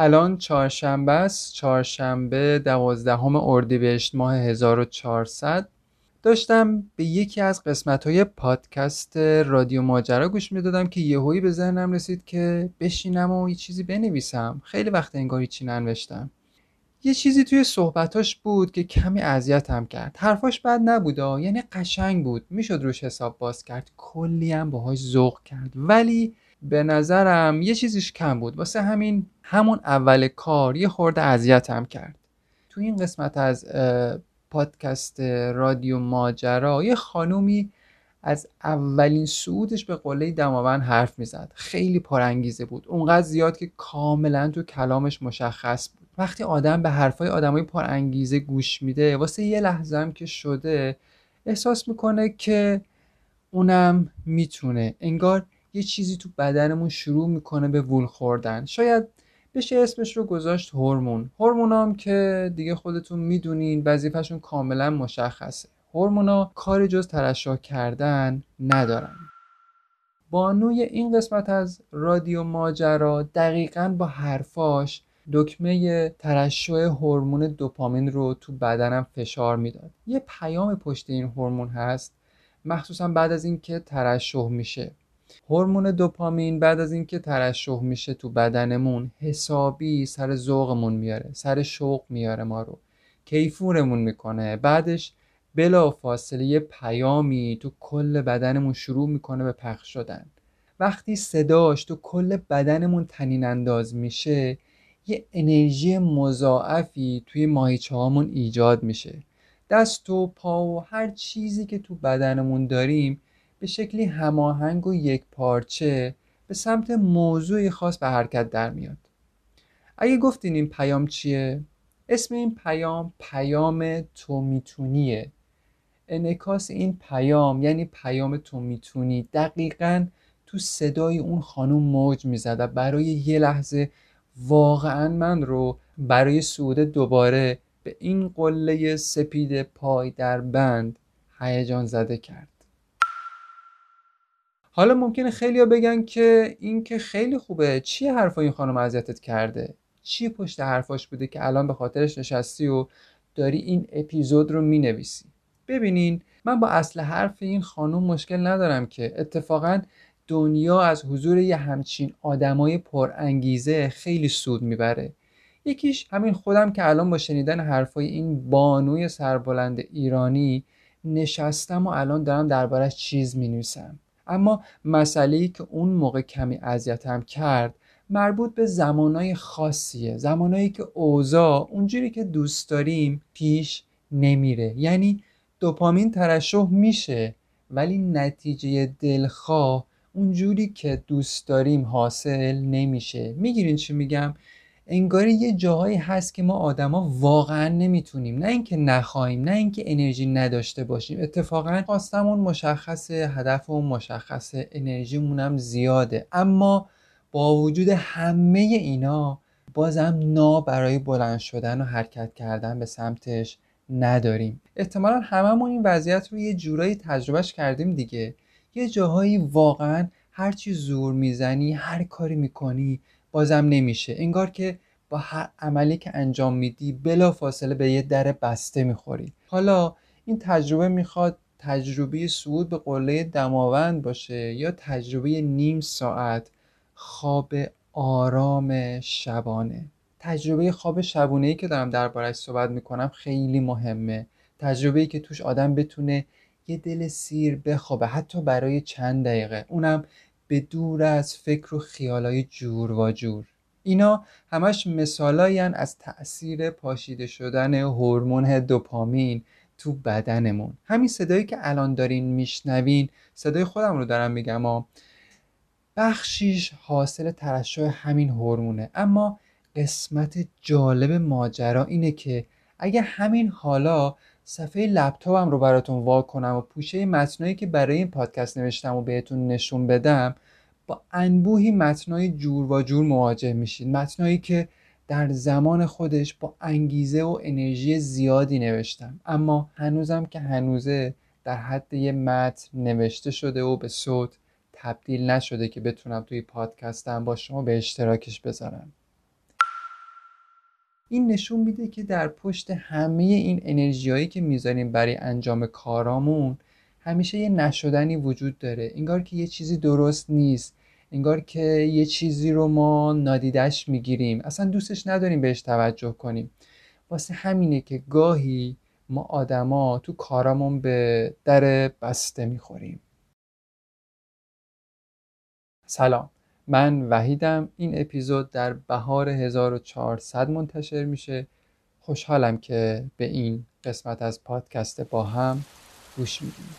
الان چهارشنبه است. چهارشنبه دوازدهم اردیبهشت ماه 1400 داشتم به یکی از قسمت های پادکست رادیو ماجرا گوش می‌دادم که یهویی به ذهنم رسید که بشینم و یه چیزی بنویسم. خیلی وقت انگار هیچی ننوشتم. یه چیزی توی صحبتاش بود که کمی اذیتم کرد. حرفاش بد نبود یعنی قشنگ بود. می‌شد روش حساب باز کرد. کلی هم باهاش ذوق کرد. ولی به نظرم یه چیزیش کم بود. واسه همین همون اول کار یه خورده اذیتم کرد. تو این قسمت از پادکست رادیو ماجرا یه خانومی از اولین صعودش به قله دماوند حرف می‌زد. خیلی پرانگیزه بود. اونقدر زیاد که کاملا تو کلامش مشخص بود. وقتی آدم به حرفای آدمای پرانگیزه گوش میده واسه یه لحظه هم که شده احساس می‌کنه که اونم می‌تونه. انگار یه چیزی تو بدنمون شروع می‌کنه به وول خوردن. شاید بشه اسمش رو گذاشت هورمون. هورمونا هم که دیگه خودتون می‌دونین وظیفهشون کاملا مشخصه. هورمونا کار جز ترشح کردن ندارن. بانوی این قسمت از رادیو ماجرا دقیقا با حرفاش دکمه ترشح هورمون دوپامین رو تو بدنم فشار می‌داد. یه پیام پشت این هورمون هست مخصوصا بعد از اینکه ترشح میشه. هورمون دوپامین بعد از اینکه ترشح میشه تو بدنمون حسابی سر ذوقمون میاره سر شوق میاره ما رو. کیفورمون می‌کنه. بعدش بلا فاصله یه پیامی تو کل بدنمون شروع می‌کنه به پخش شدن. وقتی صداش تو کل بدنمون تنین انداز میشه یه انرژی مضاعفی توی ماهیچه هامون ایجاد میشه. دست و پا و هر چیزی که تو بدنمون داریم به شکلی هماهنگ و یک پارچه به سمت موضوعی خاص به حرکت در میاد. اگه گفتین این پیام چیه؟ اسم این پیام پیام تو میتونیه انعکاس این پیام یعنی پیام تو می‌تونی دقیقا تو صدای اون خانوم موج می‌زد برای یه لحظه واقعا من رو برای صعود دوباره به این قله سپید پای در بند هیجان زده کرد. حالا ممکنه خیلیا بگن که این که خیلی خوبه. چیه حرفای این خانم اذیتت کرده؟ چیه پشت حرفاش بوده که الان به خاطرش نشستی و داری این اپیزود رو می‌نویسی؟ ببینین من با اصل حرف این خانم مشکل ندارم که. اتفاقا دنیا از حضور یه همچین آدمای پرانگیزه خیلی سود می‌بره. یکیش همین خودم که الان با شنیدن حرفای این بانوی سربلند ایرانی نشستم و الان دارم دربارش چیز می اما مسئله که اون موقع کمی اذیتم کرد مربوط به زمانای خاصیه. زمانایی که اوضاع اونجوری که دوست داریم پیش نمیره. یعنی دوپامین ترشح میشه ولی نتیجه دلخواه اونجوری که دوست داریم حاصل نمیشه. می‌گیرین چی میگم؟ انگاری یه جاهایی هست که ما آدما واقعا نمی‌تونیم. نه اینکه نخواهیم نه اینکه انرژی نداشته باشیم. اتفاقا خواستمون مشخصه هدفمون مشخصه انرژیمون هم زیاده. اما با وجود همه اینا بازم نا برای بلند شدن و حرکت کردن به سمتش نداریم. احتمالا هممون این وضعیت رو یه جورایی تجربهش کردیم دیگه. یه جاهایی واقعا هرچی زور می‌زنی هر کاری می‌کنی بازم نمیشه. انگار که با هر عملی که انجام میدی بلا فاصله به یه در بسته می‌خوری. حالا این تجربه می‌خواد تجربه صعود به قله دماوند باشه یا تجربه نیم ساعت خواب آرام شبانه؟ تجربه خواب شبونه ای که دارم دربارش صحبت می‌کنم خیلی مهمه. تجربه ای که توش آدم بتونه یه دل سیر بخوابه حتی برای چند دقیقه. اونم به دور از فکر و خیالای جور و جور. اینا همش مثالایی از تاثیر پاشیده شدن هورمون دوپامین تو بدنمون. همین صدایی که الان دارین میشنوین صدای خودم رو دارم میگم و بخشیش حاصل ترشح همین هورمونه. اما قسمت جالب ماجرا اینه که اگه همین حالا صفحه لپتاپم رو براتون وا کنم و پوشه متنایی که برای این پادکست نوشتم و بهتون نشون بدم با انبوهی متنای جور و جور مواجه میشید متنایی که در زمان خودش با انگیزه و انرژی زیادی نوشتم. اما هنوزم که هنوزه در حد یه متن نوشته شده و به صوت تبدیل نشده که بتونم توی پادکستم با شما به اشتراکش بذارم. این نشون میده که در پشت همه این انرژیایی که می‌ذاریم برای انجام کارامون همیشه یه نشدنی وجود داره. انگار که یه چیزی درست نیست. انگار که یه چیزی رو ما نادیدش می‌گیریم. اصلا دوستش نداریم بهش توجه کنیم. واسه همینه که گاهی ما آدما تو کارامون به در بسته می‌خوریم. سلام. من وحیدم این اپیزود در بهار 1400 منتشر میشه. خوشحالم که به این قسمت از پادکست با هم گوش میدیم.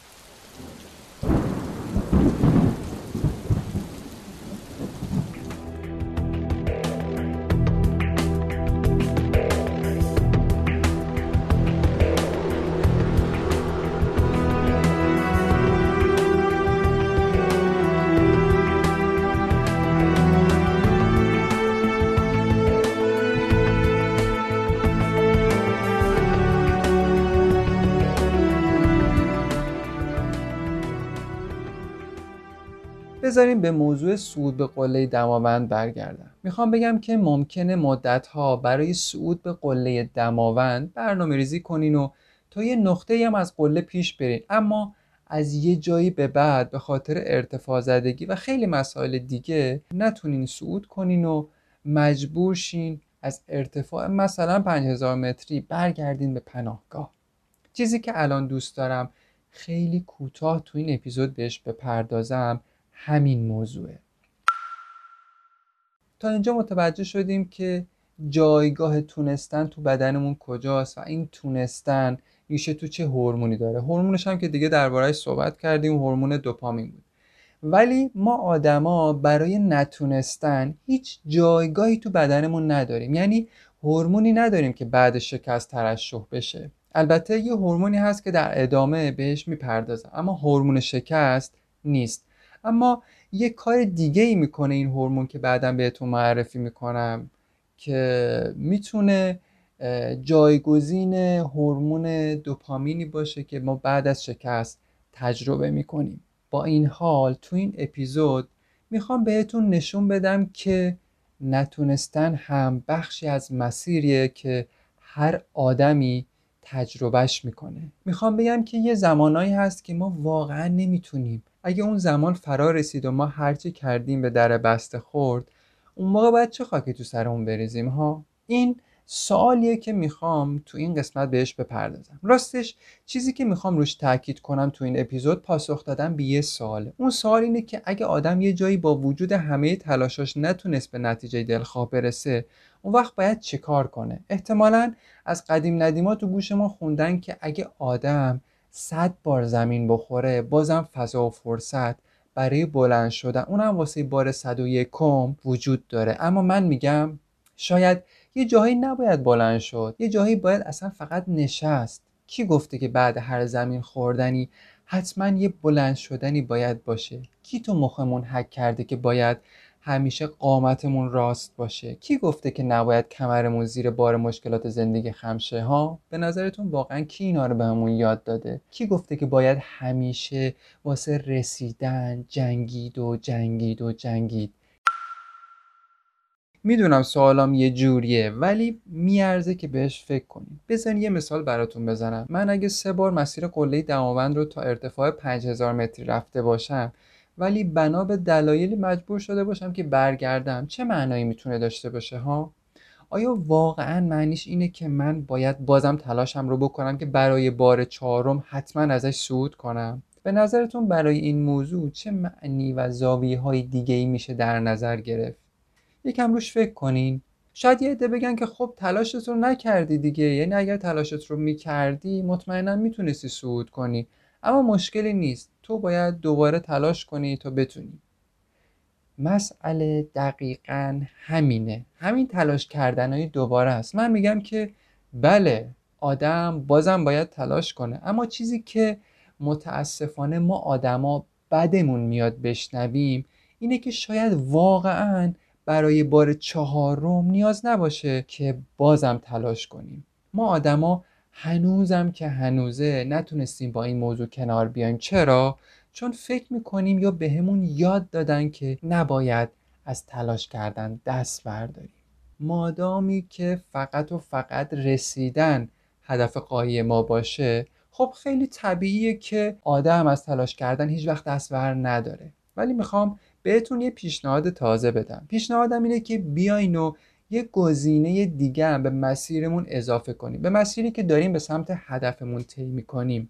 بذاریم به موضوع صعود به قله دماوند برگردم. می‌خوام بگم که ممکنه مدت ها برای صعود به قله دماوند برنامه ریزی کنین و تا یه نقطه هم از قله پیش برین. اما از یه جایی به بعد به خاطر ارتفاع زدگی و خیلی مسائل دیگه نتونین صعود کنین و مجبور شین از ارتفاع مثلا 5000 متری برگردین به پناهگاه. چیزی که الان دوست دارم خیلی کوتاه تو این اپیزود بهش بپردازم. همین موضوعه. تا اینجا متوجه شدیم که جایگاه تونستن تو بدنمون کجاست و این تونستن ریشه تو چه هورمونی داره. هورمونش هم که دیگه دربارهش صحبت کردیم هورمون دوپامین بود. ولی ما آدما برای نتونستن هیچ جایگاهی تو بدنمون نداریم. یعنی هورمونی نداریم که بعد شکست ترشح بشه. البته یه هورمونی هست که در ادامه بهش می‌پردازم اما هورمون شکست نیست. اما یه کار دیگه ای می‌کنه این هورمون که بعدا بهتون معرفی می‌کنم که می‌تونه جایگزین هورمون دوپامینی باشه که ما بعد از شکست تجربه می‌کنیم. با این حال تو این اپیزود می‌خوام بهتون نشون بدم که نتونستن هم بخشی از مسیریه که هر آدمی تجربهش می‌کنه. می‌خوام بگم که یه زمانایی هست که ما واقعا نمی‌تونیم اگه اون زمان فرا رسید و ما هرچی کردیم به در بسته خورد اون موقع باید چه خاکی تو سرمون بریزیم ها؟ این سوالیه که می‌خوام تو این قسمت بهش بپردازم. راستش چیزی که می‌خوام روش تاکید کنم تو این اپیزود پاسخ دادن به یه سواله. اون سوال اینه که اگه آدم یه جایی با وجود همه تلاشاش نتونست به نتیجه دلخواه برسه اون وقت باید چه کار کنه؟ احتمالا از قدیم ندیما تو گوش ما خوندن که اگه آدم صد بار زمین بخوره بازم فضا و فرصت برای بلند شدن. اونم واسه بار صد و یکم وجود داره. اما من میگم شاید یه جاهایی نباید بلند شد. یه جاهایی باید اصلا فقط نشست. کی گفته که بعد هر زمین خوردنی حتما یه بلند شدنی باید باشه؟ کی تو مخمون حک کرده که باید همیشه قامتمون راست باشه. کی گفته که نباید کمرمون زیر بار مشکلات زندگی خمشه ها؟ به نظرتون واقعا کی اینا رو بهمون یاد داده؟ کی گفته که باید همیشه واسه رسیدن جنگید و جنگید و جنگید؟ می‌دونم سوالام یه جوریه ولی میارزه که بهش فکر کنیم. بزن یه مثال براتون بزنم. من اگه سه بار مسیر قله دماوند رو تا ارتفاع 5000 متری رفته باشم ولی بنا به دلایلی مجبور شده باشم که برگردم. چه معنایی می‌تونه داشته باشه ها؟ آیا واقعا معنیش اینه که من باید بازم تلاشم رو بکنم که برای بار چهارم حتما ازش صعود کنم؟ به نظرتون برای این موضوع چه معنی و زاویه های دیگه ای میشه در نظر گرفت؟ یکم روش فکر کنین. شاید یه عده بگن که خب تلاشت رو نکردی دیگه یعنی اگر تلاشت رو می‌کردی مطمئنا می‌تونستی صعود کنی. اما مشکلی نیست. تو باید دوباره تلاش کنی تا بتونی. مسئله دقیقا همینه. همین تلاش کردن های دوباره است. من میگم که بله آدم بازم باید تلاش کنه. اما چیزی که متاسفانه ما آدما بدمون میاد بشنویم اینه که شاید واقعا برای بار چهارم نیاز نباشه که بازم تلاش کنیم. ما آدما هنوزم که هنوزه نتونستیم با این موضوع کنار بیایم. چرا؟ چون فکر می‌کنیم یا بهمون به یاد دادن که نباید از تلاش کردن دست برداریم. مادامی که فقط و فقط رسیدن هدف قایی ما باشه خب خیلی طبیعیه که آدم از تلاش کردن هیچ وقت دست نداره. ولی می‌خوام بهتون یه پیشنهاد تازه بدم. پیشنهادم اینه که بیاین و یه گزینه دیگه هم به مسیرمون اضافه کنیم. به مسیری که داریم به سمت هدفمون طی می‌کنیم.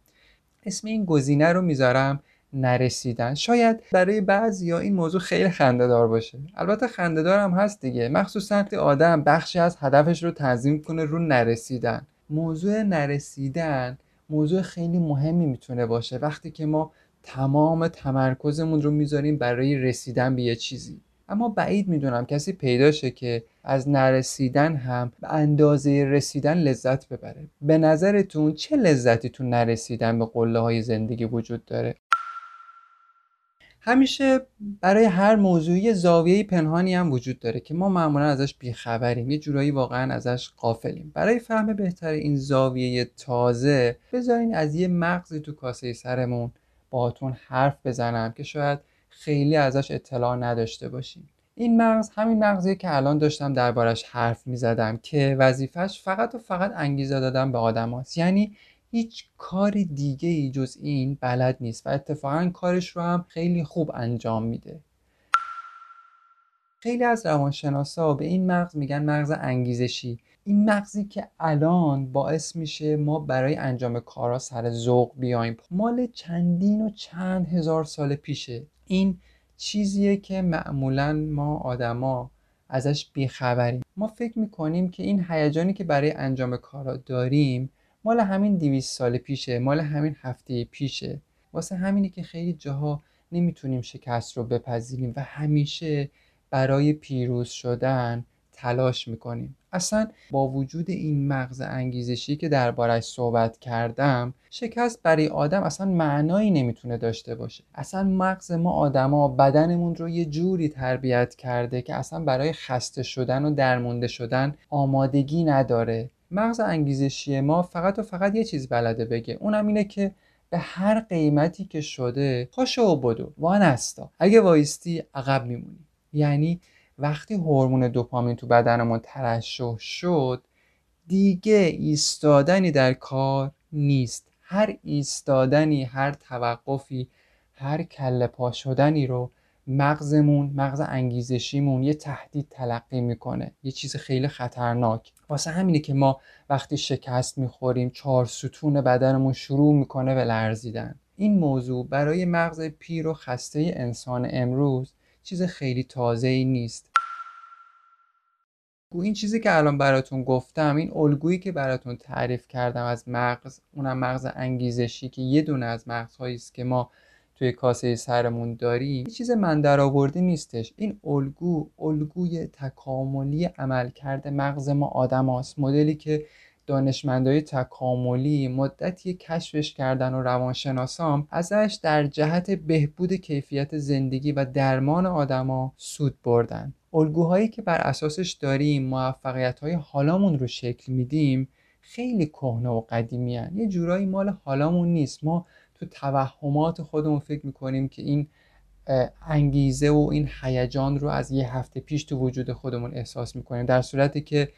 اسم این گزینه رو می‌ذارم نرسیدن. شاید برای بعضی یا این موضوع خیلی خنده دار باشه. البته خنده دار هم هست دیگه. مخصوصا آدم بخشی از هدفش رو تنظیم کنه رو نرسیدن. موضوع نرسیدن موضوع خیلی مهمی می‌تونه باشه. وقتی که ما تمام تمرکزمون رو می‌ذاریم برای رسیدن به یه چیزی. اما بعید می‌دونم کسی پیدا شه که از نرسیدن هم به اندازه رسیدن لذت ببره. به نظرتون چه لذتی تو نرسیدن به قله های زندگی وجود داره؟ همیشه برای هر موضوعی زاویه پنهانی هم وجود داره که ما معمولا ازش بیخبریم یه جورایی واقعا ازش قافلیم برای فهم بهتر این زاویه تازه بذارین از یه مغزی تو کاسه سرمون باهاتون حرف بزنم که شاید خیلی ازش اطلاع نداشته باشیم. این مغز همین مغزیه که الان داشتم دربارش حرف می‌زدم که وظیفش فقط و فقط انگیزه دادن به آدم هاست. یعنی هیچ کار دیگه ای جز این بلد نیست و اتفاقا کارش رو هم خیلی خوب انجام میده. خیلی از روانشناسا به این مغز میگن مغز انگیزشی. این مغزی که الان باعث میشه ما برای انجام کارا سر ذوق بیایم. مال چندین و چند هزار سال پیشه. این چیزیه که معمولا ما آدما ازش بیخبریم. ما فکر می‌کنیم که این هیجانی که برای انجام کارا داریم مال همین دیویس سال پیشه مال همین هفته پیشه. واسه همینی که خیلی جاها نمی‌تونیم شکست رو بپذیریم و همیشه برای پیروز شدن تلاش می‌کنیم. اصلا با وجود این مغز انگیزشی که دربارش صحبت کردم شکست برای آدم اصلا معنایی نمی‌تونه داشته باشه. اصلا مغز ما آدما بدنمون رو یه جوری تربیت کرده که اصلا برای خسته شدن و درمونده شدن آمادگی نداره. مغز انگیزشی ما فقط و فقط یه چیز بلده بگه. اونم اینه که به هر قیمتی که شده پاشو و بدو. وانستا. اگه وایستی عقب میمونی. یعنی وقتی هورمون دوپامین تو بدنمون ترشح شد دیگه ایستادنی در کار نیست. هر ایستادنی هر توقفی هر کله پا شدنی رو مغزمون مغز انگیزشیمون یه تهدید تلقی می‌کنه. یه چیز خیلی خطرناک. واسه همینه که ما وقتی شکست می‌خوریم چهار ستون بدنمون شروع می‌کنه به لرزیدن. این موضوع برای مغز پیر و خسته انسان امروز چیز خیلی تازه ای نیست این چیزی که الان براتون گفتم این الگویی که براتون تعریف کردم از مغز اونم مغز انگیزشی که یه دونه از مغزهایی است که ما توی کاسه سرمون داریم یه چیز من درآوردی نیستش این الگو الگوی تکاملی عمل کرده مغز ما آدم هاست. مدلی که دانشمندای تکاملی مدتی کشفش کردن و روانشناسام ازش در جهت بهبود کیفیت زندگی و درمان آدما سود بردن. الگوهایی که بر اساسش داریم موفقیت های حالامون رو شکل میدیم خیلی کهنه و قدیمی هن. یه جورایی مال حالامون نیست. ما تو توهمات خودمون فکر می‌کنیم که این انگیزه و این هیجان رو از یه هفته پیش تو وجود خودمون احساس می‌کنیم. در صورتی که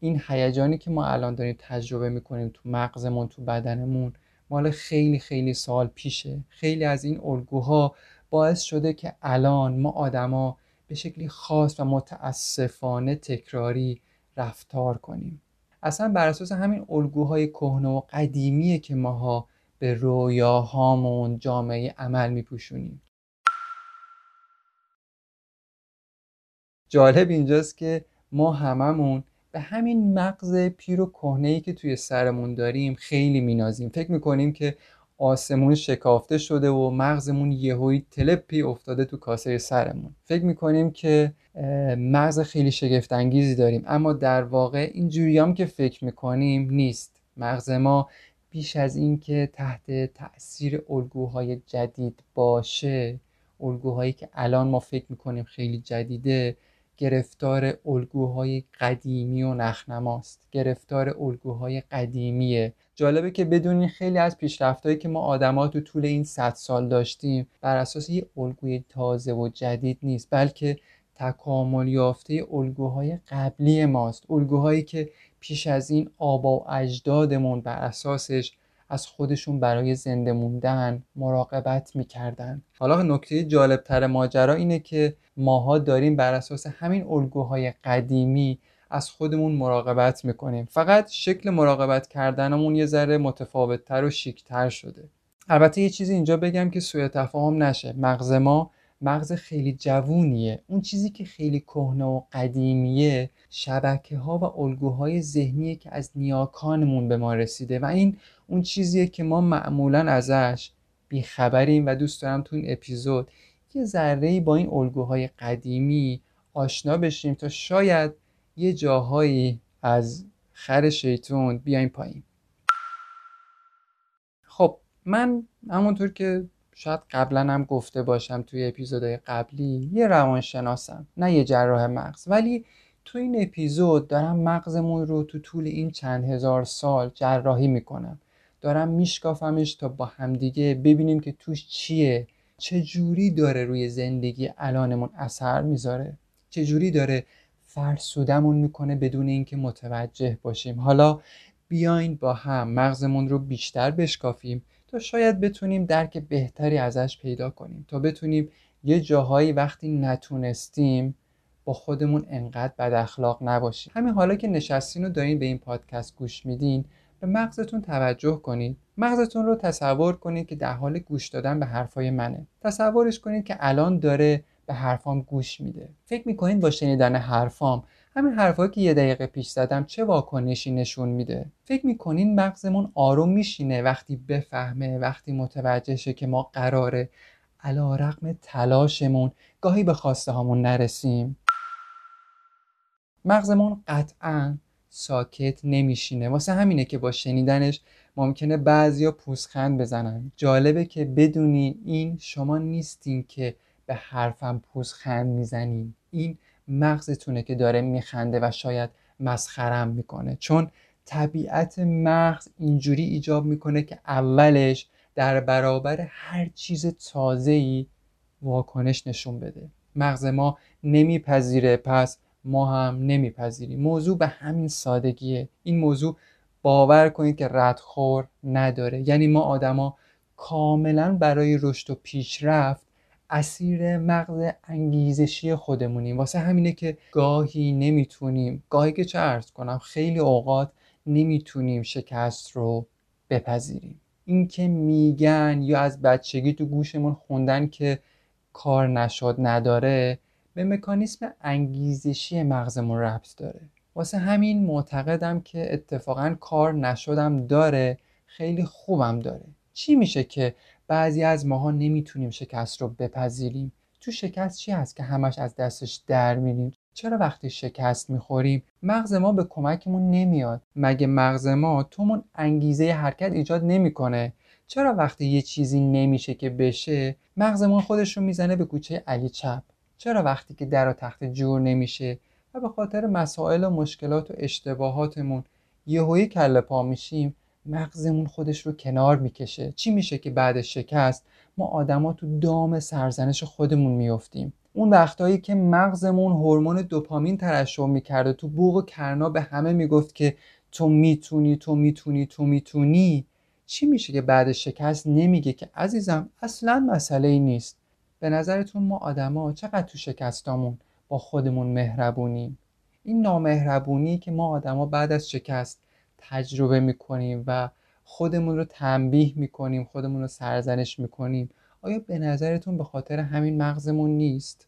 این هیجانی که ما الان داریم تجربه می‌کنیم تو مغزمون تو بدنمون مال خیلی خیلی سال پیشه. خیلی از این الگوها باعث شده که الان ما آدما به شکلی خاص و متاسفانه تکراری رفتار کنیم. اصلا بر اساس همین الگوهای کهنه و قدیمیه که ماها به رویاهامون جامعه عمل میپوشونیم. جالب اینجاست که ما هممون به همین مغز پیر و کهنه که توی سرمون داریم خیلی مینازیم. فکر می‌کنیم که آسمون شکافته شده و مغزمون یهویی تلپی افتاده تو کاسه سرمون. فکر می‌کنیم که مغز خیلی شگفت انگیزی داریم. اما در واقع این جوریام که فکر می‌کنیم نیست. مغز ما بیش از اینکه تحت تاثیر الگوهای جدید باشه الگوهایی که الان ما فکر می‌کنیم خیلی جدیده گرفتار الگوهای قدیمی و نخنماست. گرفتار الگوهای قدیمیه. جالبه که بدونین خیلی از پیشرفتهایی که ما آدما تو طول این صد سال داشتیم بر اساس یه الگوی تازه و جدید نیست بلکه تکامل یافته الگوهای قبلی ماست. الگوهایی که پیش از این آبا و اجدادمون بر اساسش از خودشون برای زنده موندن مراقبت می‌کردن. حالا نکته جالبتر ماجرا اینه که ماها داریم بر اساس همین الگوهای قدیمی از خودمون مراقبت می‌کنیم. فقط شکل مراقبت کردنمون یه ذره متفاوتتر و شیکتر شده. البته یه چیزی اینجا بگم که سوء تفاهم نشه. مغز ما مغز خیلی جوونیه. اون چیزی که خیلی کهنه و قدیمیه شبکه ها و الگوهای ذهنیه که از نیاکانمون به ما رسیده و این اون چیزیه که ما معمولا ازش بیخبریم و دوست دارم تو این اپیزود یه ذره با این الگوهای قدیمی آشنا بشیم تا شاید یه جاهایی از خر شیطون بیایم پایین. خب من همونطور که شاید قبلا هم گفته باشم توی اپیزودهای قبلی یه روانشناسم نه یه جراح مغز. ولی تو این اپیزود دارم مغزمون رو تو طول این چند هزار سال جراحی می‌کنم. دارم میشکافمش تا با همدیگه ببینیم که توش چیه چه جوری داره روی زندگی الانمون اثر می‌ذاره. چه جوری داره فرسودمون می‌کنه بدون اینکه متوجه باشیم. حالا بیاین با هم مغزمون رو بیشتر بشکافیم. شاید بتونیم درک بهتری ازش پیدا کنیم. تا بتونیم یه جاهایی وقتی نتونستیم با خودمون انقدر بد اخلاق نباشیم. همین حالا که نشستین و دارین به این پادکست گوش میدین به مغزتون توجه کنید مغزتون رو تصور کنید که در حال گوش دادن به حرفای منه. تصورش کنید که الان داره به حرفام گوش میده. فکر می‌کنید با شنیدن حرفام همین حرفایی که یه دقیقه پیش زدم چه واکنشی نشون میده؟ فکر می‌کنین مغزمون آروم میشینه وقتی بفهمه وقتی متوجه شه که ما قراره علا رقم تلاشمون گاهی به خواسته هامون نرسیم؟ مغزمون قطعا ساکت نمیشینه. واسه همینه که با شنیدنش ممکنه بعضیا پوزخند بزنن. جالبه که بدونین این شما نیستین که به حرفم پوزخند می‌زنین. این مغزتونه که داره میخنده و شاید مسخرم می‌کنه. چون طبیعت مغز اینجوری ایجاب می‌کنه که اولش در برابر هر چیز تازه‌ای واکنش نشون بده. مغز ما نمیپذیره پس ما هم نمیپذیریم. موضوع به همین سادگیه. این موضوع باور کنید که ردخور نداره. یعنی ما آدما کاملا برای رشد و پیشرفت اسیر مغز انگیزشی خودمونیم واسه همینه که گاهی نمی‌تونیم گاهی که چه ارز کنم خیلی اوقات نمی‌تونیم شکست رو بپذیریم. اینکه میگن یا از بچگی تو گوشمون خوندن که کار نشد نداره به مکانیسم انگیزشی مغزمون ربط داره. واسه همین معتقدم که اتفاقا کار نشدم داره خیلی خوبم داره. چی میشه که بعضی از ماها نمی‌تونیم شکست رو بپذیریم. تو شکست چی هست که همش از دستش در میریم؟ چرا وقتی شکست می‌خوریم مغز ما به کمکمون نمیاد؟ مگه مغز ما تومون انگیزه حرکت ایجاد نمی‌کنه؟ چرا وقتی یه چیزی نمیشه که بشه مغزمون خودش رو می‌زنه به کوچه علی چپ؟ چرا وقتی که در و تخت جور نمیشه و به خاطر مسائل و مشکلات و اشتباهاتمون یهویی کله پا میشیم مغزمون خودش رو کنار می‌کشه. چی میشه که بعد شکست؟ ما آدما تو دام سرزنش خودمون میفتیم اون وقتهایی که مغزمون هورمون دوپامین ترشح می‌کرد و تو بوق و کرنا به همه می‌گفت که تو می‌تونی تو می‌تونی تو می‌تونی چی میشه که بعد شکست نمیگه که عزیزم؟ اصلا مسئله ای نیست. به نظرتون ما آدما چقدر تو شکستامون با خودمون مهربونیم؟ این نامهربونی که ما آدما بعد از شکست تجربه می‌کنیم و خودمون رو تنبیه می‌کنیم خودمون رو سرزنش می‌کنیم. آیا به نظرتون به خاطر همین مغزمون نیست؟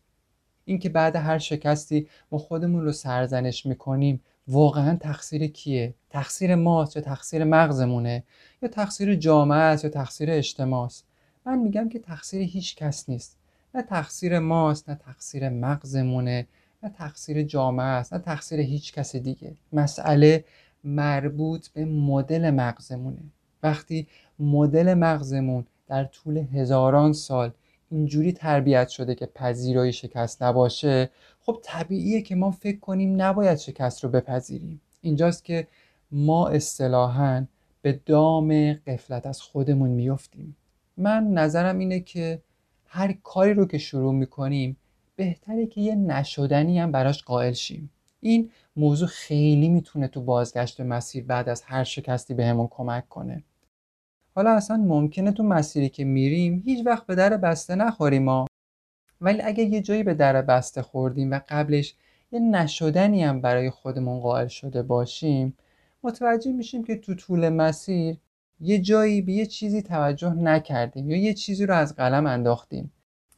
اینکه بعد هر شکستی ما خودمون رو سرزنش می‌کنیم واقعا تقصیر کیه؟ تقصیر ماست یا تقصیر مغزمونه؟ یا تقصیر جامعه است یا تقصیر اجتماع است؟ من میگم که تقصیر هیچ کس نیست. نه تقصیر ماست نه تقصیر مغزمونه نه تقصیر جامعه است نه تقصیر هیچ کس دیگه. مسئله مربوط به مدل مغزمونه. وقتی مدل مغزمون در طول هزاران سال اینجوری تربیت شده که پذیرای شکست نباشه خب طبیعیه که ما فکر کنیم نباید شکست رو بپذیریم. اینجاست که ما اصطلاحا به دام قفلت از خودمون میفتیم. من نظرم اینه که هر کاری رو که شروع می‌کنیم بهتره که یه نشدنی هم براش قائل شیم. این موضوع خیلی می‌تونه تو بازگشت مسیر بعد از هر شکستی بهمون کمک کنه. حالا اصلا ممکنه تو مسیری که میریم هیچ وقت به در بسته نخوریم ما. ولی اگه یه جایی به در بسته خوردیم و قبلش یه نشدنی هم برای خودمون قائل شده باشیم متوجه میشیم که تو طول مسیر یه جایی به یه چیزی توجه نکردیم یا یه چیزی رو از قلم انداختیم.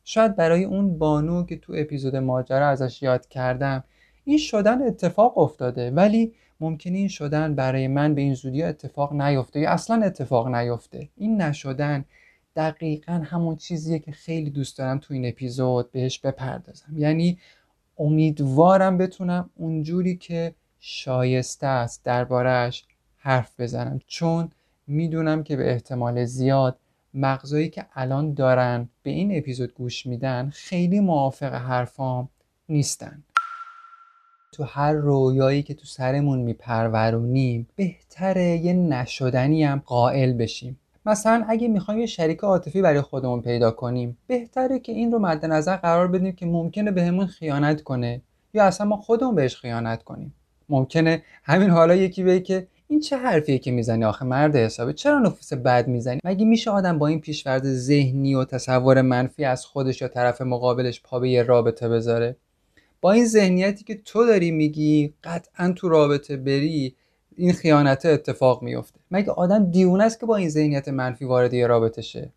شاید برای اون بانو که تو اپیزود ماجرا ازش یاد کردم این شدن اتفاق افتاده ولی ممکنه این شدن برای من به این زودی اتفاق نیفته یا اصلا اتفاق نیفته. این نشدن دقیقا همون چیزیه که خیلی دوست دارم تو این اپیزود بهش بپردازم. یعنی امیدوارم بتونم اونجوری که شایسته است دربارهش حرف بزنم. چون می‌دونم که به احتمال زیاد مغزایی که الان دارن به این اپیزود گوش میدن خیلی موافق حرفام نیستن. تو هر رویایی که تو سرمون میپرورونیم بهتره یه نشدنی هم قائل بشیم. مثلا اگه می‌خوایم یه شریک عاطفی برای خودمون پیدا کنیم بهتره که این رو مد نظر قرار بدیم که ممکنه بهمون خیانت کنه یا اصلا ما خودمون بهش خیانت کنیم. ممکنه همین حالا یکی بگه که این چه حرفیه که می‌زنی آخه مرد حسابه؟ چرا نفوس بد می‌زنی؟ مگه میشه آدم با این پیشورد ذهنی و تصور منفی از خودش یا طرف مقابلش پا به یه رابطه بذاره؟ با این ذهنیتی که تو داری میگی قطعا تو رابطه بری این خیانت اتفاق میفته مگه آدم دیونه است که با این ذهنیت منفی وارد یه رابطه شه؟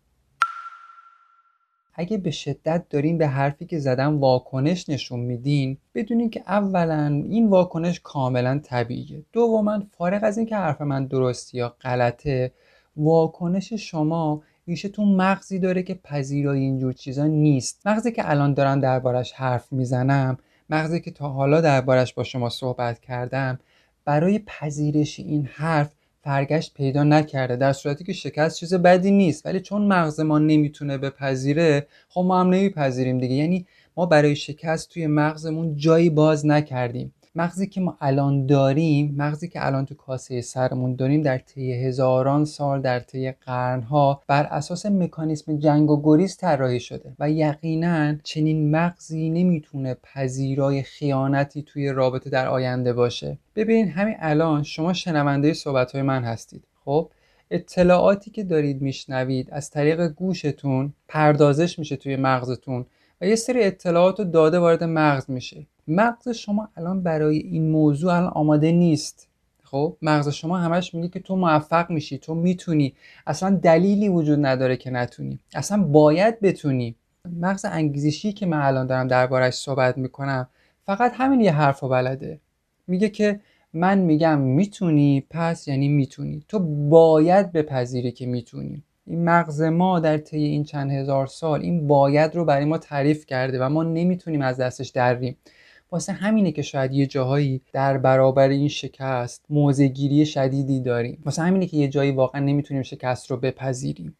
اگه به شدت دارین به حرفی که زدم واکنش نشون میدین بدونین که اولا این واکنش کاملا طبیعیه. دوما فارغ از اینکه حرف من درستی یا غلطه واکنش شما ریشه تو مغزی داره که پذیرای اینجور چیزا نیست. مغزی که الان دارم دربارش حرف می‌زنم مغزی که تا حالا دربارش با شما صحبت کردم برای پذیرش این حرف فرگشت پیدا نکرده در صورتی که شکست چیز بدی نیست. ولی چون مغز ما نمی‌تونه بپذیره خب ما هم نمیپذیریم دیگه. یعنی ما برای شکست توی مغزمون جایی باز نکردیم. مغزی که ما الان داریم مغزی که الان تو کاسه سرمون داریم در طی هزاران سال در طی قرنها بر اساس مکانیسم جنگ و گریز طراحی شده و یقینا چنین مغزی نمی‌تونه پذیرای خیانتی توی رابطه در آینده باشه. ببین همین الان شما شنونده صحبت های من هستید. خب اطلاعاتی که دارید میشنوید از طریق گوشتون پردازش میشه توی مغزتون و یه سری اطلاعات و داده وارد مغز میشه. مغز شما الان برای این موضوع الان آماده نیست. خب مغز شما همش میگه که تو موفق میشی تو می‌تونی. اصلا دلیلی وجود نداره که نتونی. اصلا باید بتونی. مغز انگیزشی که من الان دارم دربارش صحبت می‌کنم فقط همین یه حرف و بلده. میگه که من میگم می‌تونی پس یعنی می‌تونی. تو باید بپذیری که می‌تونی. این مغز ما در طی این چند هزار سال این باید رو برای ما تعریف کرده و ما نمی‌تونیم از دستش دریم واسه همینه که شاید یه جاهایی در برابر این شکست موزگیری شدیدی داریم. واسه همینه که یه جایی واقعا نمی‌تونیم شکست رو بپذیریم.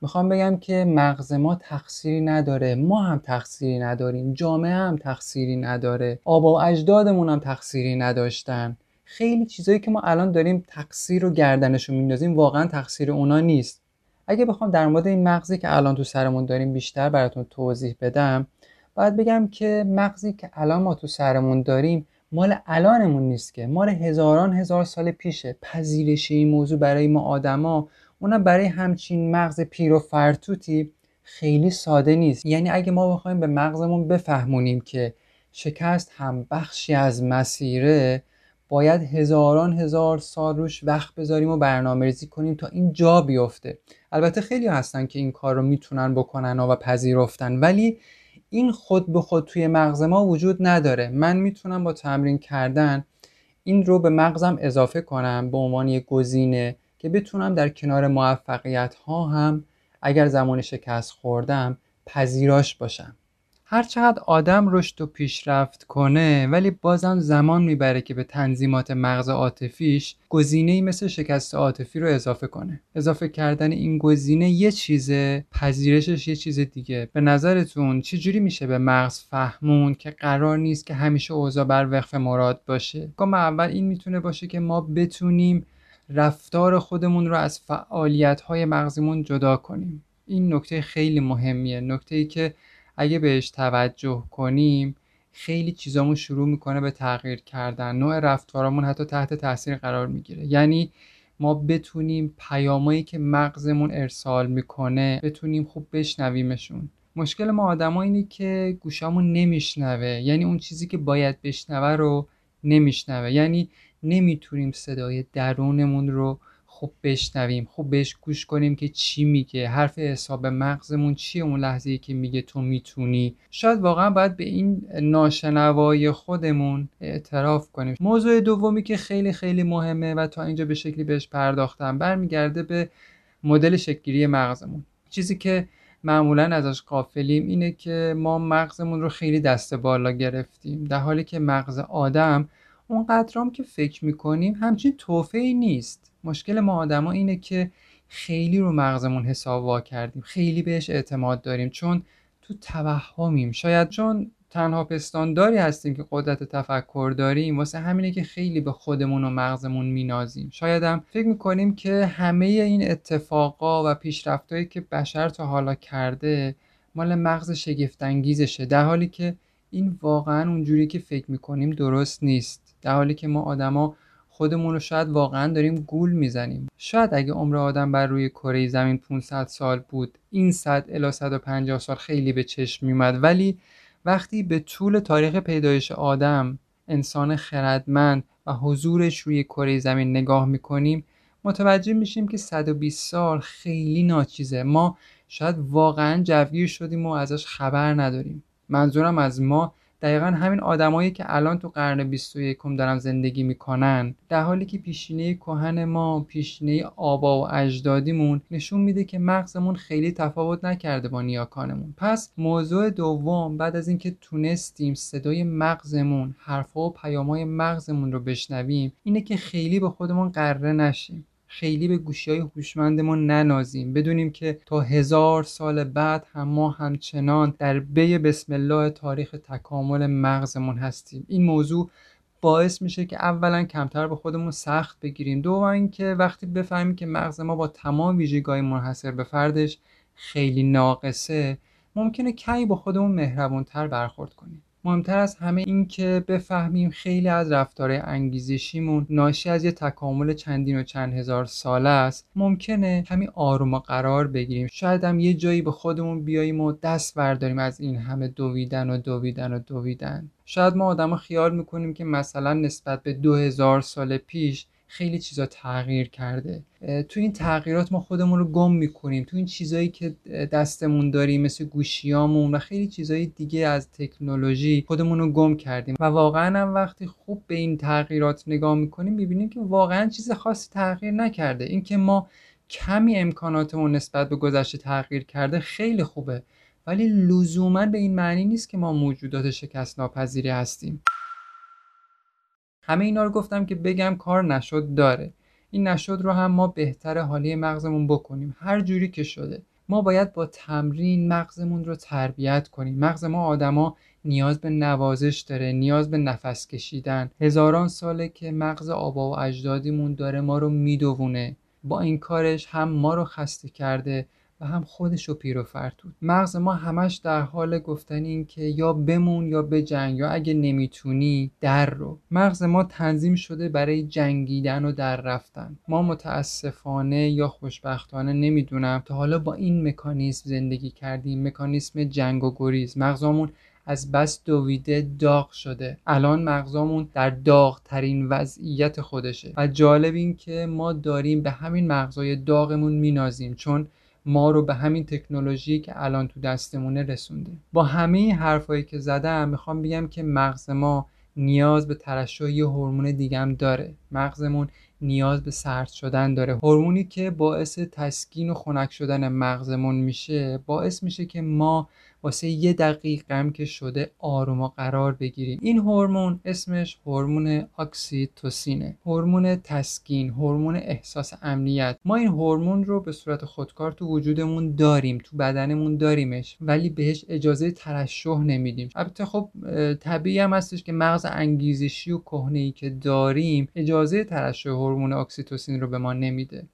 می‌خوام بگم که مغز ما تقصیری نداره ما هم تقصیری نداریم جامعه هم تقصیری نداره آبا و اجدادمون هم تقصیری نداشتن. خیلی چیزایی که ما الان داریم تقصیر رو گردنشو میندازیم واقعا تقصیر اونا نیست. اگه بخوام در مورد این مغزی که الان تو سرمون داریم بیشتر براتون توضیح بدم باید بگم که مغزی که الان ما تو سرمون داریم مال الانمون نیست که. مال هزاران هزار سال پیشه. پذیرش این موضوع برای ما آدما. اونم برای همچین مغز پیر و فرتوتی خیلی ساده نیست. یعنی اگه ما بخوایم به مغزمون بفهمونیم که شکست هم بخشی از مسیره باید هزاران هزار سال روش وقت بذاریم و برنامه ریزی کنیم تا این جا بیفته. البته خیلی هستن که این کار رو می‌تونن بکنن و پذیرفتن. ولی این خود به خود توی مغز ما وجود نداره. من می‌تونم با تمرین کردن این رو به مغزم اضافه کنم به عنوان یک گزینه که بتونم در کنار موفقیت ها هم اگر زمان شکست خوردم پذیراش باشم. هرچقدر آدم رشد و پیشرفت کنه ولی بازم زمان می‌بره که به تنظیمات مغز عاطفیش گزینه‌ای مثل شکست عاطفی رو اضافه کنه. اضافه کردن این گزینه یه چیزه پذیرشش یه چیز دیگه. به نظرتون چجوری میشه به مغز فهمون که قرار نیست که همیشه اوضاع بر وقف مراد باشه؟ گام اول این می‌تونه باشه که ما بتونیم رفتار خودمون رو از فعالیت های مغزیمون جدا کنیم. این نکته خیلی مهمیه. نکته ای که اگه بهش توجه کنیم خیلی چیزامون شروع می‌کنه به تغییر کردن. نوع رفتارامون حتی تحت تاثیر قرار می‌گیره. یعنی ما بتونیم پیامایی که مغزمون ارسال می‌کنه بتونیم خوب بشنویمشون. مشکل ما آدما اینه که گوشامون نمیشنوه. یعنی اون چیزی که باید بشنوه رو نمیشنوه. یعنی نمی‌تونیم صدای درونمون رو خوب بشنویم خوب بهش گوش کنیم که چی میگه. حرف حساب مغزمون چیه اون لحظه ای که میگه تو می‌تونی؟ شاید واقعا باید به این ناشنوای خودمون اعتراف کنیم. موضوع دومی که خیلی خیلی مهمه و تا اینجا به شکلی بهش پرداختم برمیگرده به مدل شکلگیری مغزمون. چیزی که معمولا ازش قافلیم اینه که ما مغزمون رو خیلی دست بالا گرفتیم. در حالی که مغز آدم اونقدرام که فکر می‌کنیم همچین ای نیست. مشکل ما آدما اینه که خیلی رو مغزمون حساب وا کردیم. خیلی بهش اعتماد داریم. چون تو توهمیم. شاید چون تنها پستانداری هستیم که قدرت تفکر داریم واسه همینه که خیلی به خودمون و مغزمون مینازیم. شاید هم فکر می‌کنیم که همه این اتفاقا و پیشرفتهایی که بشر تا حالا کرده مال مغز شگفتانگیزشه. در حالی که این واقعا اونجوری که فکر می‌کنیم درست نیست. در حالی که ما آدما خودمون رو شاید واقعا داریم گول می‌زنیم. شاید اگه عمر آدم بر روی کره زمین 500 سال بود این 100 الی 150 سال خیلی به چشم میومد ولی وقتی به طول تاریخ پیدایش آدم انسان خردمند و حضورش روی کره زمین نگاه می‌کنیم متوجه میشیم که 120 سال خیلی ناچیزه. ما شاید واقعا جوگیر شدیم و ازش خبر نداریم. منظورم از ما دقیقا همین آدمایی که الان تو قرن 21 دارن زندگی می‌کنن در حالی که پیشینه کهن ما پیشینه آبا و اجدادیمون نشون میده که مغزمون خیلی تفاوت نکرده با نیاکانمون. پس موضوع دوم بعد از اینکه تونستیم صدای مغزمون حرفها و پیامهای مغزمون رو بشنویم اینه که خیلی به خودمون قره نشیم. خیلی به گوشی های هوشمندمون ننازیم. بدونیم که تا هزار سال بعد هم ما همچنان در بی بسم الله تاریخ تکامل مغزمون هستیم. این موضوع باعث میشه که اولا کمتر به خودمون سخت بگیریم. دو اینکه وقتی بفهمیم که مغز ما با تمام ویژگی‌های منحصر به فردش خیلی ناقصه ممکنه کمی با خودمون مهربونتر برخورد کنیم. مهمتر از همه این که بفهمیم خیلی از رفتارهای انگیزشیمون ناشی از یه تکامل چندین و چند هزار ساله است. ممکنه کمی آروم و قرار بگیریم. شاید هم یه جایی به خودمون بیاییم و دست برداریم از این همه دویدن و دویدن و دویدن. شاید ما آدما خیال می‌کنیم که مثلا نسبت به دو هزار سال پیش خیلی چیزا تغییر کرده. تو این تغییرات ما خودمون رو گم می‌کنیم. تو این چیزایی که دستمون داریم مثل گوشیامون و خیلی چیزای دیگه از تکنولوژی خودمون رو گم کردیم. و واقعا هم وقتی خوب به این تغییرات نگاه می‌کنیم می‌بینیم که واقعا چیز خاصی تغییر نکرده. اینکه ما کمی امکاناتمون نسبت به گذشته تغییر کرده خیلی خوبه. ولی لزوما به این معنی نیست که ما موجودات شکست ناپذیری هستیم. همه اینا رو گفتم که بگم کار نشد داره. این نشد رو هم ما بهتر حالی مغزمون بکنیم. هر جوری که شده. ما باید با تمرین مغزمون رو تربیت کنیم. مغز ما آدما نیاز به نوازش داره نیاز به نفس کشیدن. هزاران ساله که مغز آبا و اجدادیمون داره ما رو میدوونه با این کارش هم ما رو خسته کرده. و هم خودش رو پیر و فرتود مغز ما همش در حال گفتن این که یا بمون یا به جنگ یا اگه نمی‌تونی در رو. مغز ما تنظیم شده برای جنگیدن و در رفتن. ما متاسفانه یا خوشبختانه نمی‌دونم تا حالا با این مکانیزم زندگی کردیم. مکانیزم جنگ و گریز. مغزمون از بس دویده داغ شده. الان مغزامون در داغ ترین وضعیت خودشه. و جالب این که ما داریم به همین مغزای داغمون مینازیم. چون ما رو به همین تکنولوژی که الان تو دستمونه رسونده. با همه حرفایی که زدم می‌خوام بگم که مغز ما نیاز به ترشح یه هورمون دیگه هم داره. مغزمون نیاز به سرد شدن داره. هورمونی که باعث تسکین و خنک شدن مغزمون میشه باعث میشه که ما واسه یه دقیقه هم که شده آروم و قرار بگیریم. این هورمون اسمش هورمون اکسیتوسینه. هورمون تسکین هورمون احساس امنیت. ما این هورمون رو به صورت خودکار تو وجودمون داریم تو بدنمون داریمش ولی بهش اجازه ترشح نمیدیم. البته خب طبیعی هم هستش که مغز انگیزشی و کهنه ای که داریم اجازه ترشح هورمون اکسیتوسین رو به ما نمیده.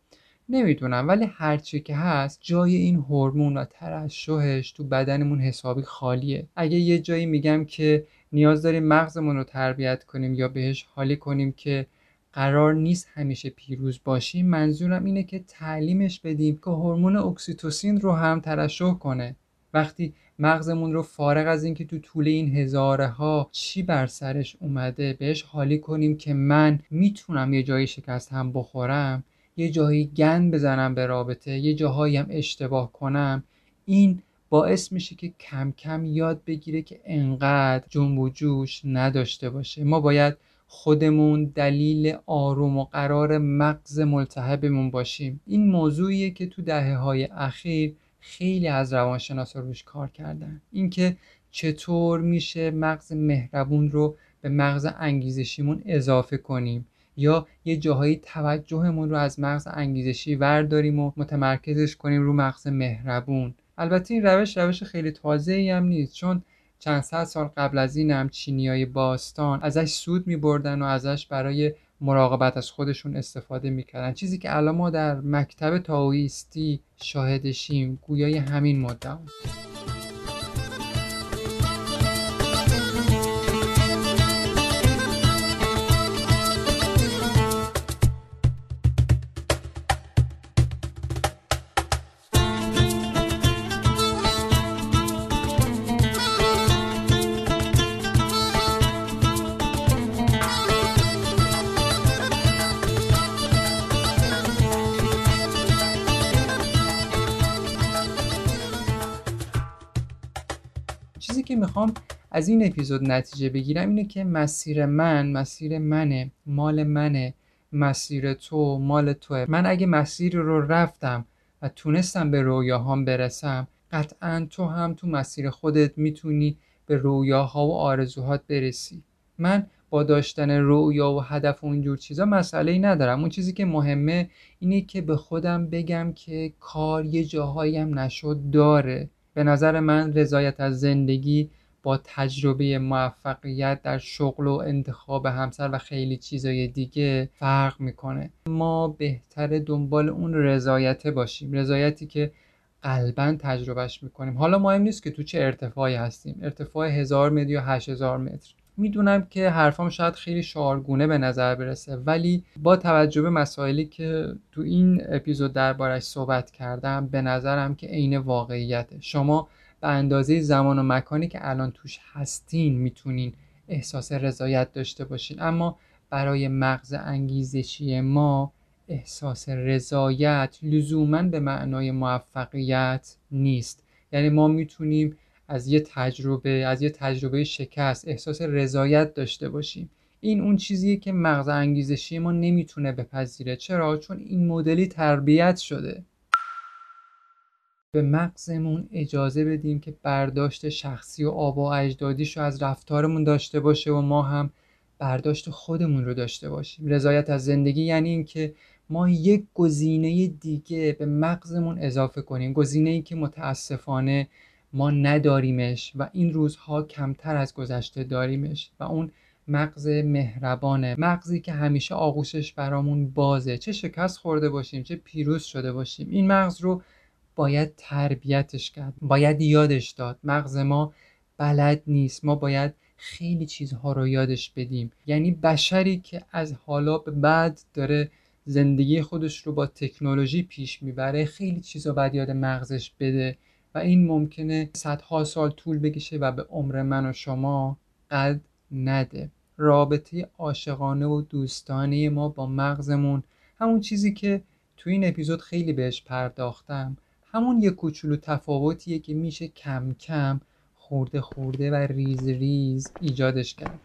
نمی‌دونم ولی هرچی که هست جای این هورمون و ترشحش تو بدنمون حسابی خالیه. اگه یه جایی میگم که نیاز داریم مغزمون رو تربیت کنیم یا بهش حالی کنیم که قرار نیست همیشه پیروز باشیم منظورم اینه که تعلیمش بدیم که هورمون اکسیتوسین رو هم ترشح کنه. وقتی مغزمون رو فارغ از اینکه تو طول این هزاره ها چی بر سرش اومده بهش حالی کنیم که من می‌تونم یه جایی شکست هم بخورم یه جایی گند بزنم به رابطه یه جاهایی هم اشتباه کنم این باعث میشه که کم کم یاد بگیره که انقدر جنب و جوش نداشته باشه. ما باید خودمون دلیل آروم و قرار مغز ملتهبمون باشیم. این موضوعیه که تو دهه های اخیر خیلی از روانشناسا روش کار کردن. اینکه چطور میشه مغز مهربون رو به مغز انگیزشیمون اضافه کنیم. یا یه جاهایی توجهمون رو از مغز انگیزشی ورداریم و متمرکزش کنیم رو مغز مهربون. البته این روش روش خیلی تازه ای هم نیست چون چند صد سال قبل از این هم چینیای باستان ازش سود می بردن و ازش برای مراقبت از خودشون استفاده می‌کردن. چیزی که الان ما در مکتب تاویستی شاهدشیم گویای همین مدعا. که می‌خوام از این اپیزود نتیجه بگیرم اینه که مسیر من مسیر منه مال منه مسیر تو مال توه. من اگه مسیر رو رفتم و تونستم به رویاهام برسم قطعا تو هم تو مسیر خودت می‌تونی به رویاها و آرزوهات برسی. من با داشتن رویا و هدف و اینجور چیزا مسئله ای ندارم. اون چیزی که مهمه اینه که به خودم بگم که کار یه جاهایی هم نشد داره. به نظر من رضایت از زندگی با تجربه موفقیت در شغل و انتخاب همسر و خیلی چیزای دیگه فرق می‌کنه. ما بهتر دنبال اون رضایت باشیم رضایتی که قلبا تجربهش می‌کنیم. حالا مهم نیست که تو چه ارتفاعی هستیم. ارتفاع هزار متر یا هشت هزار متر. می‌دونم که حرفام شاید خیلی شعارگونه به نظر برسه ولی با توجه به مسائلی که تو این اپیزود دربارش صحبت کردم به نظرم که عین واقعیته. شما به اندازه زمان و مکانی که الان توش هستین می‌تونین احساس رضایت داشته باشین. اما برای مغز انگیزشی ما احساس رضایت لزوما به معنای موفقیت نیست. یعنی ما می‌تونیم از یه تجربه از یه تجربه شکست احساس رضایت داشته باشیم. این اون چیزیه که مغز انگیزشی ما نمی‌تونه بپذیره. چرا؟ چون این مدلی تربیت شده. به مغزمون اجازه بدیم که برداشت شخصی و آبا و اجدادیش رو از رفتارمون داشته باشه و ما هم برداشت خودمون رو داشته باشیم. رضایت از زندگی یعنی اینکه ما یک گزینه دیگه به مغزمون اضافه کنیم. گزینه ای که متاسفانه ما نداریمش و این روزها کمتر از گذشته داریمش و اون مغز مهربانه. مغزی که همیشه آغوشش برامون بازه. چه شکست خورده باشیم چه پیروز شده باشیم. این مغز رو باید تربیتش کرد. باید یادش داد. مغز ما بلد نیست. ما باید خیلی چیزها رو یادش بدیم. یعنی بشری که از حالا به بعد داره زندگی خودش رو با تکنولوژی پیش می‌بره خیلی چیزا باید یاد مغزش بده. و این ممکنه صدها سال طول بکشه و به عمر من و شما قد نده. رابطه عاشقانه و دوستانه ما با مغزمون همون چیزی که تو این اپیزود خیلی بهش پرداختم. همون یه کوچولو تفاوتیه که میشه کم کم خورده خورده و ریز ریز ایجادش کرد.